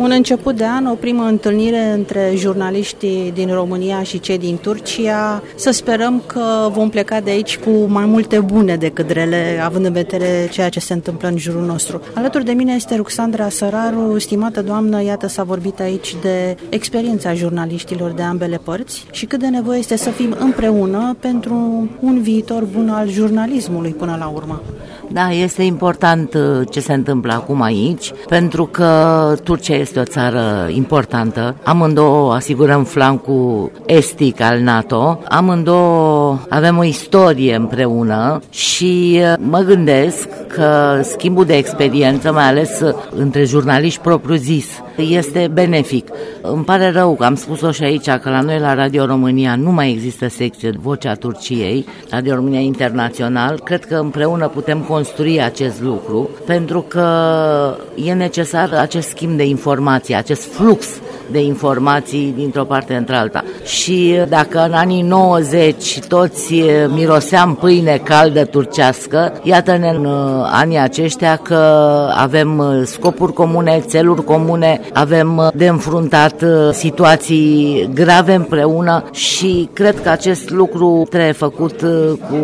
Un început de an, o primă întâlnire între jurnaliștii din România și cei din Turcia. Să sperăm că vom pleca de aici cu mai multe bune decât rele, având în vedere ceea ce se întâmplă în jurul nostru. Alături de mine este Ruxandra Săraru, stimată doamnă, iată s-a vorbit aici de experiența jurnaliștilor de ambele părți și cât de nevoie este să fim împreună pentru un viitor bun al jurnalismului până la urmă. Da, este important uh, ce se întâmplă acum aici, pentru că Turcia este o țară importantă. Amândouă asigurăm flancul estic al NATO, amândouă avem o istorie împreună și uh, mă gândesc că schimbul de experiență, mai ales uh, între jurnaliști propriu-zis, este benefic. Îmi pare rău că am spus-o și aici că la noi la Radio România nu mai există secție Vocea Turciei, Radio România Internațional. Cred că împreună putem construi acest lucru pentru că e necesar acest schimb de informații, acest flux de informații dintr-o parte într-alta. Și dacă în anii 90 toți miroseam pâine caldă turcească, iată-ne în anii aceștia că avem scopuri comune, țeluri comune, avem de înfruntat situații grave împreună și cred că acest lucru trebuie făcut cu,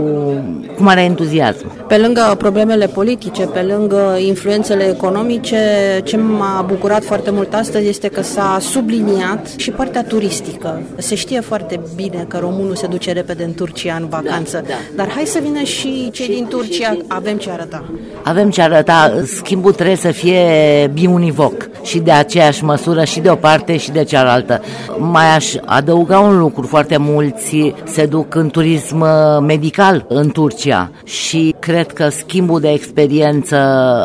cu mare entuziasm. Pe lângă problemele politice, pe lângă influențele economice, ce m-a bucurat foarte mult astăzi este că s-a subliniat și partea turistică. Se știe foarte bine că românul se duce repede în Turcia în vacanță, da, da. dar hai să vină și cei și, din Turcia, și, avem ce arăta. Avem ce arăta, schimbul trebuie să fie biunivoc și de aceeași măsură și de o parte și de cealaltă. Mai aș adăuga un lucru, foarte mulți se duc în turism medical în Turcia și cred că schimbul de experiență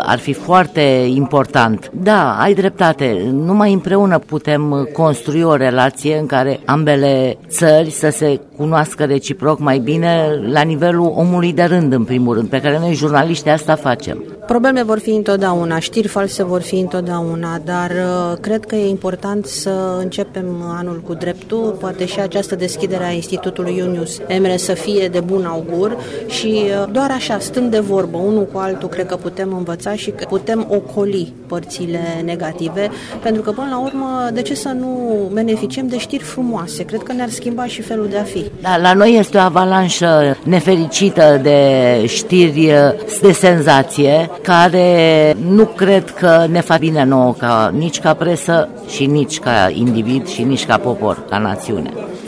ar fi foarte important. Da, ai dreptate, numai împreună putem construi o relație în care ambele țări să se cunoască reciproc mai bine la nivelul omului de rând, în primul rând, pe care noi jurnaliștii asta facem. Probleme vor fi întotdeauna, știri false vor fi întotdeauna, dar uh, cred că e important să începem anul cu dreptul, poate și această deschidere a Institutului Iunius Emre să fie de bun augur și uh, doar așa, stând de vorbă unul cu altul, cred că putem învăța și că putem ocoli părțile negative, pentru că până la urmă, de ce să nu beneficiem de știri frumoase? Cred că ne-ar schimba și felul de a fi. Da, la noi este o avalanșă nefericită de știri uh, de senzație, care nu cred că ne fac bine nouă ca, nici ca presă și nici ca individ și nici ca popor, ca națiune.